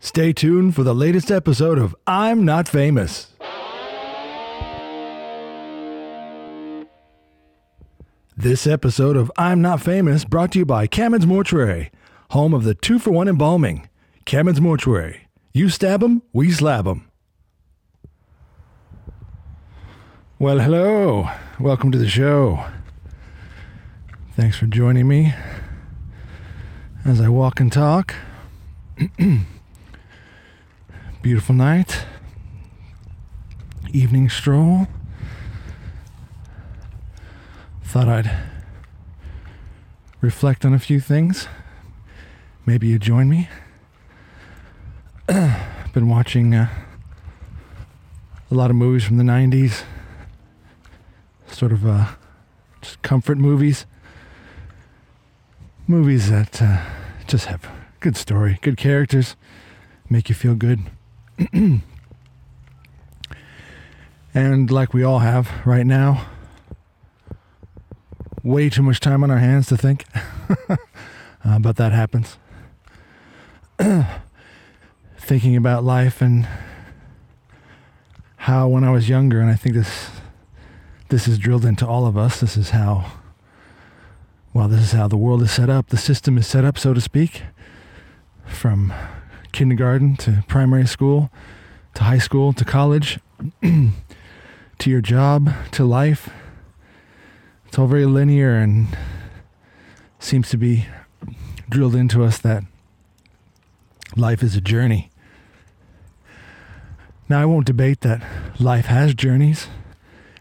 Stay tuned for the latest episode of I'm Not Famous. This episode of I'm Not Famous brought to you by Cameron's Mortuary, home of the two for one embalming. Cameron's Mortuary. You stab 'em, we slab 'em. Well, hello. Welcome to the show. Thanks for joining me as I walk and talk. Beautiful night. Evening stroll. Thought I'd reflect on a few things. Maybe you join me. Been watching uh, a lot of movies from the 90s. Sort of uh, just comfort movies. Movies that uh, just have good story, good characters, make you feel good. and like we all have right now, way too much time on our hands to think. uh, but that happens. Thinking about life and how when I was younger, and I think this this is drilled into all of us. This is how well, this is how the world is set up. The system is set up, so to speak, from kindergarten to primary school to high school to college to your job to life. It's all very linear and seems to be drilled into us that life is a journey. Now, I won't debate that life has journeys.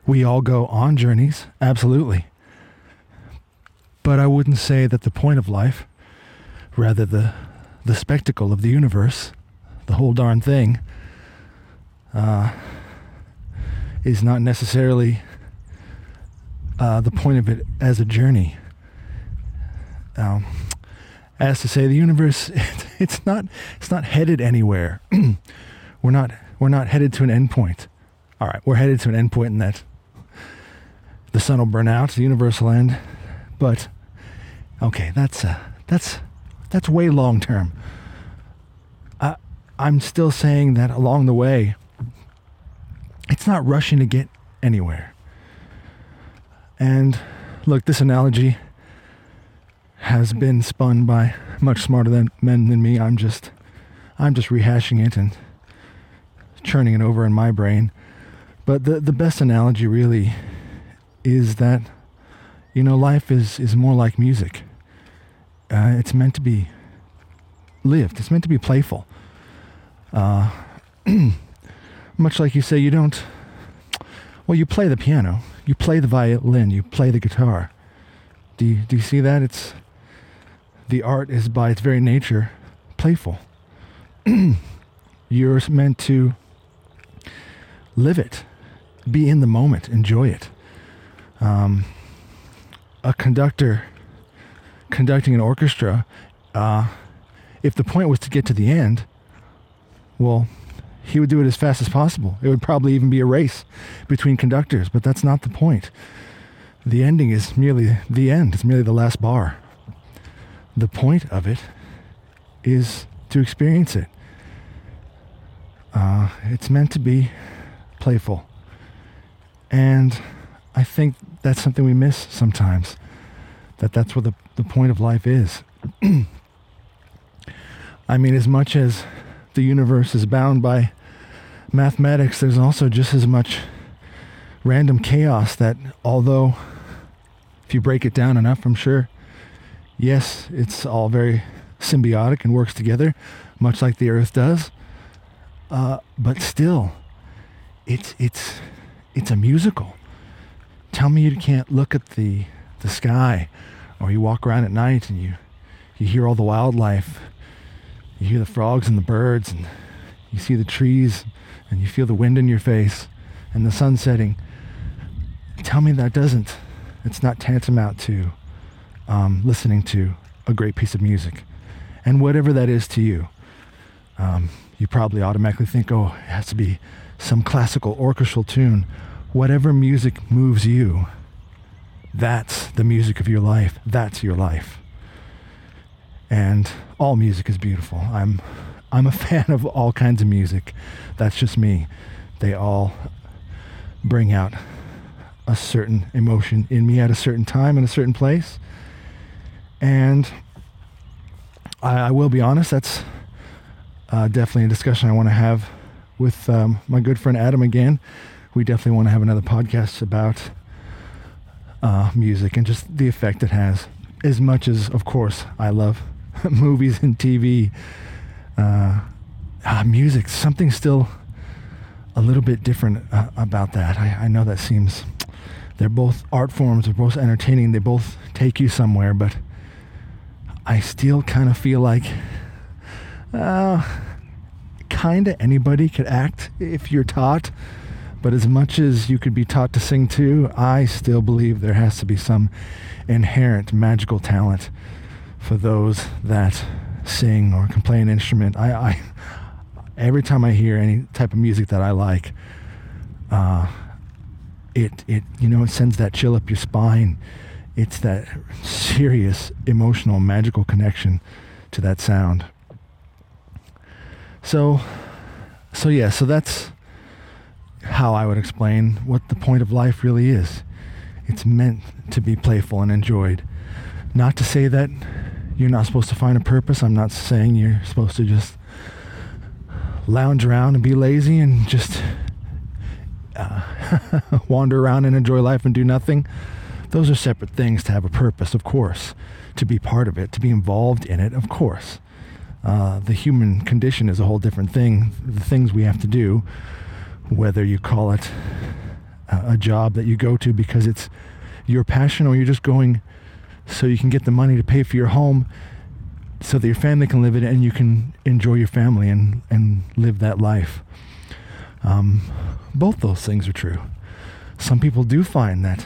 We all go on journeys, absolutely. But I wouldn't say that the point of life, rather the the spectacle of the universe, the whole darn thing, uh, is not necessarily uh, the point of it as a journey. Um, as to say, the universe, it's not, it's not headed anywhere. we're not, we're not headed to an endpoint. All right, we're headed to an endpoint in that the sun will burn out, the universe will end, but Okay, that's uh, that's that's way long term. I I'm still saying that along the way, it's not rushing to get anywhere. And look, this analogy has been spun by much smarter than men than me. I'm just I'm just rehashing it and churning it over in my brain. But the the best analogy really is that you know life is is more like music uh, it's meant to be lived. It's meant to be playful. Uh, much like you say, you don't. Well, you play the piano, you play the violin, you play the guitar. Do you, do you see that? It's the art is by its very nature playful. You're meant to live it, be in the moment, enjoy it. Um, a conductor conducting an orchestra, uh, if the point was to get to the end, well, he would do it as fast as possible. It would probably even be a race between conductors, but that's not the point. The ending is merely the end, it's merely the last bar. The point of it is to experience it. Uh, it's meant to be playful. And I think that's something we miss sometimes. That that's what the the point of life is. I mean, as much as the universe is bound by mathematics, there's also just as much random chaos that, although, if you break it down enough, I'm sure, yes, it's all very symbiotic and works together, much like the Earth does. Uh, but still, it's it's it's a musical. Tell me you can't look at the the sky or you walk around at night and you you hear all the wildlife. You hear the frogs and the birds and you see the trees and you feel the wind in your face and the sun setting. Tell me that doesn't it's not tantamount to um, listening to a great piece of music. And whatever that is to you um, you probably automatically think oh it has to be some classical orchestral tune. Whatever music moves you that's the music of your life. That's your life. And all music is beautiful. I'm I'm a fan of all kinds of music. That's just me. They all bring out a certain emotion in me at a certain time in a certain place. And I, I will be honest, that's uh, definitely a discussion I want to have with um, my good friend Adam again. We definitely want to have another podcast about uh, music and just the effect it has. As much as, of course, I love movies and TV, uh, uh, music, something still a little bit different uh, about that. I, I know that seems, they're both art forms, they're both entertaining, they both take you somewhere, but I still kind of feel like, uh, kind of anybody could act if you're taught. But as much as you could be taught to sing too, I still believe there has to be some inherent magical talent for those that sing or can play an instrument. I, I every time I hear any type of music that I like, uh, it it you know it sends that chill up your spine. It's that serious, emotional, magical connection to that sound. So, so yeah, so that's how I would explain what the point of life really is. It's meant to be playful and enjoyed. Not to say that you're not supposed to find a purpose. I'm not saying you're supposed to just lounge around and be lazy and just uh, wander around and enjoy life and do nothing. Those are separate things to have a purpose, of course, to be part of it, to be involved in it, of course. Uh, the human condition is a whole different thing. The things we have to do, whether you call it a job that you go to because it's your passion or you're just going so you can get the money to pay for your home so that your family can live it and you can enjoy your family and, and live that life. Um, both those things are true. Some people do find that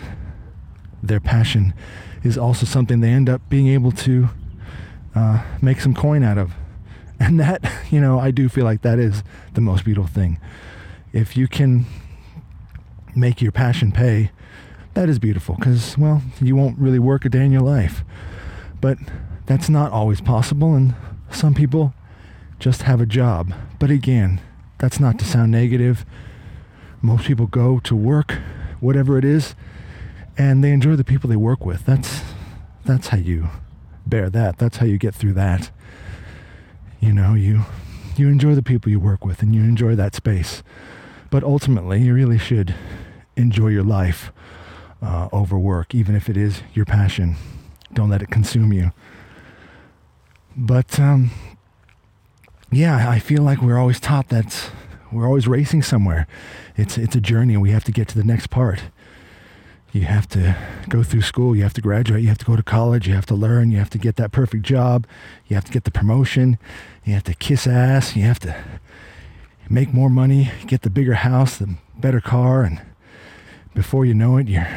their passion is also something they end up being able to uh, make some coin out of. And that, you know, I do feel like that is the most beautiful thing. If you can make your passion pay, that is beautiful because, well, you won't really work a day in your life. But that's not always possible, and some people just have a job. But again, that's not to sound negative. Most people go to work, whatever it is, and they enjoy the people they work with. That's that's how you bear that. That's how you get through that. You know, you you enjoy the people you work with and you enjoy that space. But ultimately, you really should enjoy your life uh, over work, even if it is your passion. Don't let it consume you. But um, yeah, I feel like we're always taught that we're always racing somewhere. It's it's a journey, and we have to get to the next part. You have to go through school. You have to graduate. You have to go to college. You have to learn. You have to get that perfect job. You have to get the promotion. You have to kiss ass. You have to make more money, get the bigger house, the better car, and before you know it, you're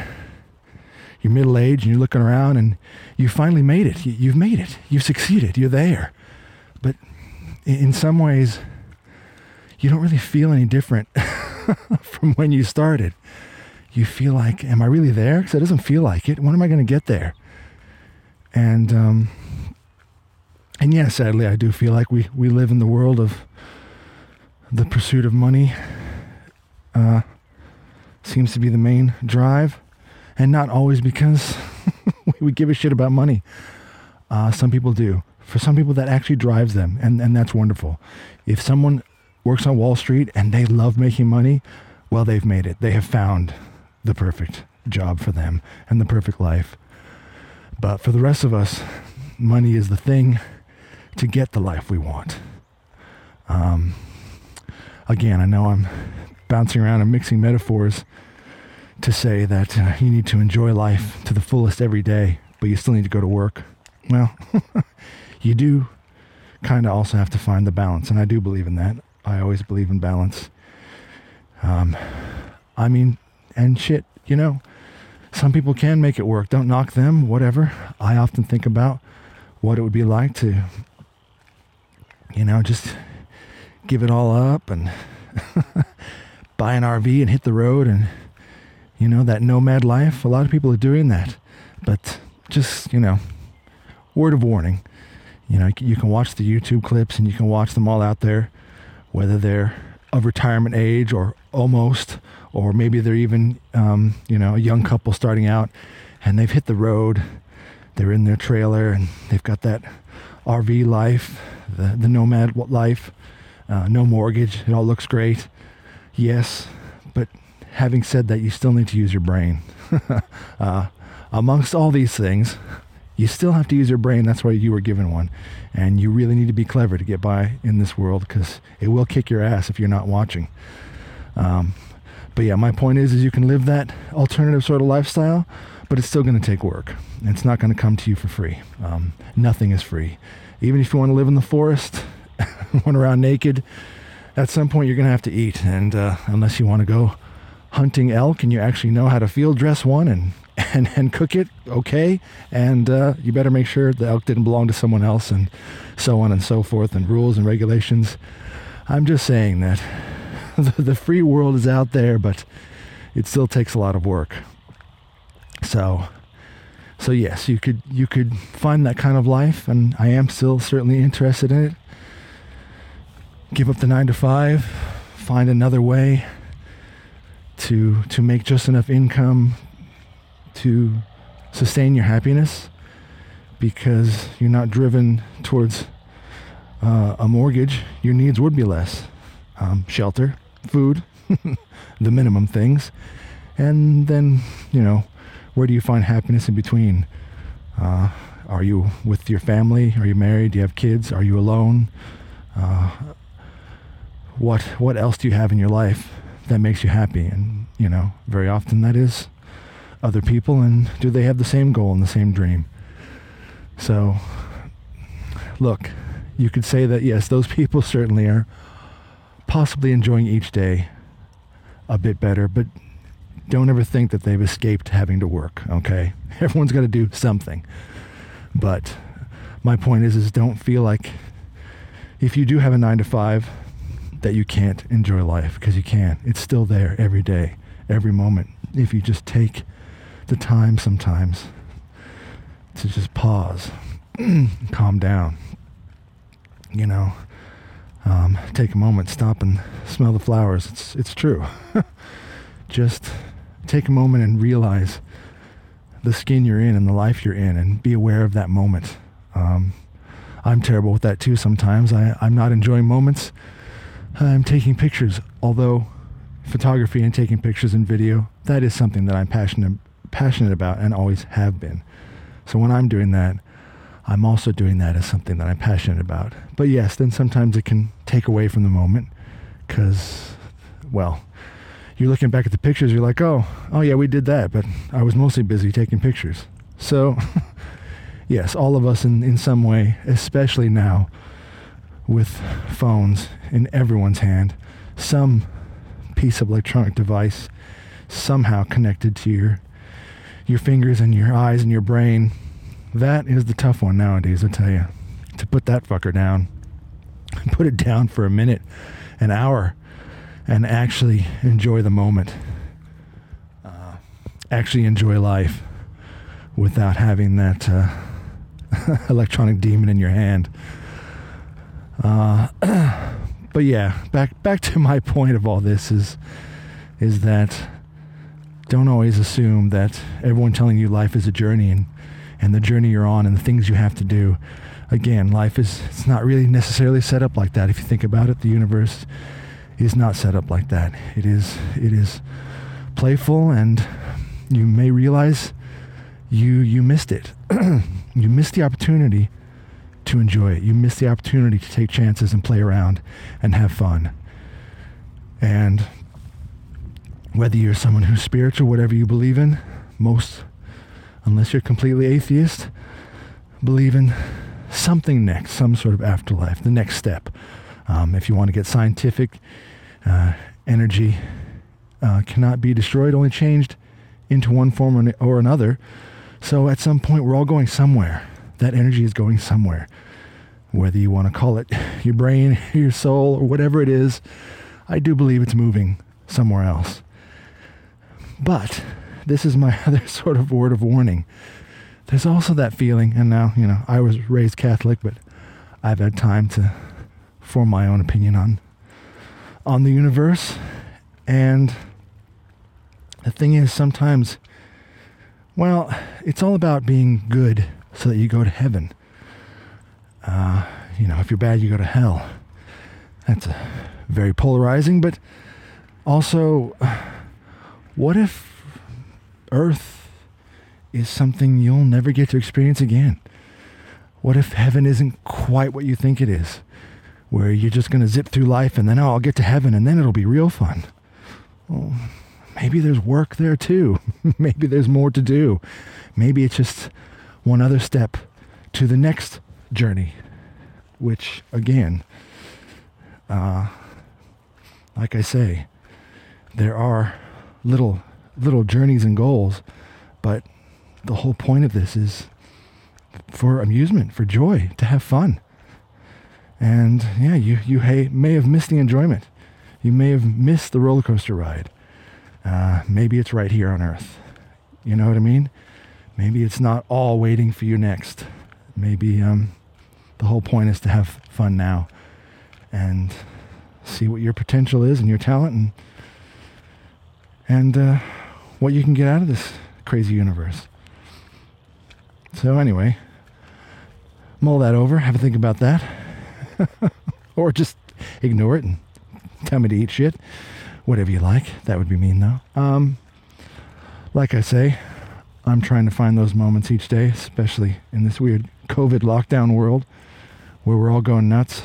you're middle aged and you're looking around and you finally made it. You, have made it. You've succeeded. You're there. But in some ways, you don't really feel any different from when you started. You feel like, am I really there? Because it doesn't feel like it. When am I going to get there? And um, and yeah, sadly, I do feel like we we live in the world of the pursuit of money. Uh, seems to be the main drive, and not always because we give a shit about money. Uh, some people do. For some people, that actually drives them, and, and that's wonderful. If someone works on Wall Street and they love making money, well, they've made it. They have found the perfect job for them and the perfect life. But for the rest of us, money is the thing to get the life we want. Um, again, I know I'm bouncing around and mixing metaphors to say that uh, you need to enjoy life to the fullest every day, but you still need to go to work. Well, you do kind of also have to find the balance, and I do believe in that. I always believe in balance. Um, I mean, and shit, you know, some people can make it work. Don't knock them, whatever. I often think about what it would be like to, you know, just give it all up and buy an RV and hit the road and, you know, that nomad life. A lot of people are doing that. But just, you know, word of warning You know, you can watch the YouTube clips and you can watch them all out there, whether they're of retirement age or almost, or maybe they're even, um, you know, a young couple starting out and they've hit the road. They're in their trailer and they've got that RV life, the, the nomad life, uh, no mortgage. It all looks great. Yes, but having said that, you still need to use your brain. uh, amongst all these things, you still have to use your brain. That's why you were given one. And you really need to be clever to get by in this world because it will kick your ass if you're not watching. Um, but yeah, my point is, is you can live that alternative sort of lifestyle, but it's still going to take work. It's not going to come to you for free. Um, nothing is free. Even if you want to live in the forest, run around naked, at some point you're going to have to eat. And uh, unless you want to go hunting elk and you actually know how to field dress one and and, and cook it okay. And uh, you better make sure the elk didn't belong to someone else and so on and so forth and rules and regulations. I'm just saying that the, the free world is out there but it still takes a lot of work. So so yes you could you could find that kind of life and i am still certainly interested in it give up the nine to five find another way to to make just enough income to sustain your happiness because you're not driven towards uh, a mortgage, your needs would be less. Um, shelter, food, the minimum things. And then, you know, where do you find happiness in between? Uh, are you with your family? Are you married? Do you have kids? Are you alone? Uh, what what else do you have in your life that makes you happy? And you know, very often that is other people and do they have the same goal and the same dream? So, look, you could say that yes, those people certainly are possibly enjoying each day a bit better, but don't ever think that they've escaped having to work, okay? Everyone's got to do something. But my point is is don't feel like if you do have a 9 to 5 that you can't enjoy life because you can. It's still there every day, every moment. If you just take the time sometimes to just pause, calm down, you know, um, take a moment, stop and smell the flowers. It's it's true. just take a moment and realize the skin you're in and the life you're in, and be aware of that moment. Um, I'm terrible with that too. Sometimes I, I'm not enjoying moments. I'm taking pictures, although photography and taking pictures and video that is something that I'm passionate passionate about and always have been. So when I'm doing that, I'm also doing that as something that I'm passionate about. But yes, then sometimes it can take away from the moment because, well, you're looking back at the pictures, you're like, oh, oh yeah, we did that, but I was mostly busy taking pictures. So, yes, all of us in, in some way, especially now with phones in everyone's hand, some piece of electronic device somehow connected to your your fingers and your eyes and your brain. That is the tough one nowadays, I tell you. To put that fucker down, put it down for a minute, an hour, and actually enjoy the moment. Uh, actually enjoy life without having that uh, electronic demon in your hand. Uh, but yeah, back back to my point of all this is is that don't always assume that everyone telling you life is a journey and, and the journey you're on and the things you have to do. Again, life is it's not really necessarily set up like that. If you think about it, the universe is not set up like that. It is it is playful and you may realize you you missed it. you missed the opportunity to enjoy it. You miss the opportunity to take chances and play around and have fun. And whether you're someone who's spiritual, whatever you believe in, most, unless you're completely atheist, believe in something next, some sort of afterlife, the next step. Um, if you want to get scientific, uh, energy uh, cannot be destroyed, only changed into one form or another. So at some point, we're all going somewhere. That energy is going somewhere. Whether you want to call it your brain, your soul, or whatever it is, I do believe it's moving somewhere else. But this is my other sort of word of warning. There's also that feeling, and now, you know, I was raised Catholic, but I've had time to form my own opinion on on the universe. And the thing is, sometimes, well, it's all about being good so that you go to heaven. Uh, you know, if you're bad, you go to hell. That's very polarizing, but also, what if Earth is something you'll never get to experience again? What if heaven isn't quite what you think it is? Where you're just going to zip through life and then, oh, I'll get to heaven and then it'll be real fun. Well, maybe there's work there too. maybe there's more to do. Maybe it's just one other step to the next journey, which again, uh, like I say, there are little little journeys and goals, but the whole point of this is for amusement, for joy, to have fun. And yeah, you you may have missed the enjoyment. You may have missed the roller coaster ride. Uh, maybe it's right here on Earth. You know what I mean? Maybe it's not all waiting for you next. Maybe um, the whole point is to have fun now and see what your potential is and your talent and and uh, what you can get out of this crazy universe. So anyway, mull that over, have a think about that, or just ignore it and tell me to eat shit, whatever you like. That would be mean though. Um, like I say, I'm trying to find those moments each day, especially in this weird COVID lockdown world where we're all going nuts.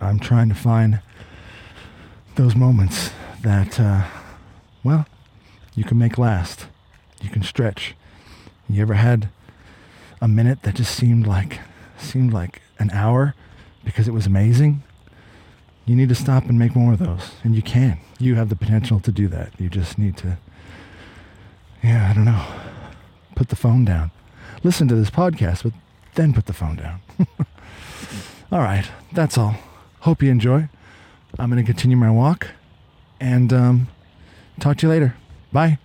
I'm trying to find those moments that, uh, well, you can make last. You can stretch. You ever had a minute that just seemed like seemed like an hour because it was amazing? You need to stop and make more of those, and you can. You have the potential to do that. You just need to, yeah, I don't know, put the phone down. Listen to this podcast, but then put the phone down. all right, that's all. Hope you enjoy. I'm going to continue my walk and um, talk to you later. Bye.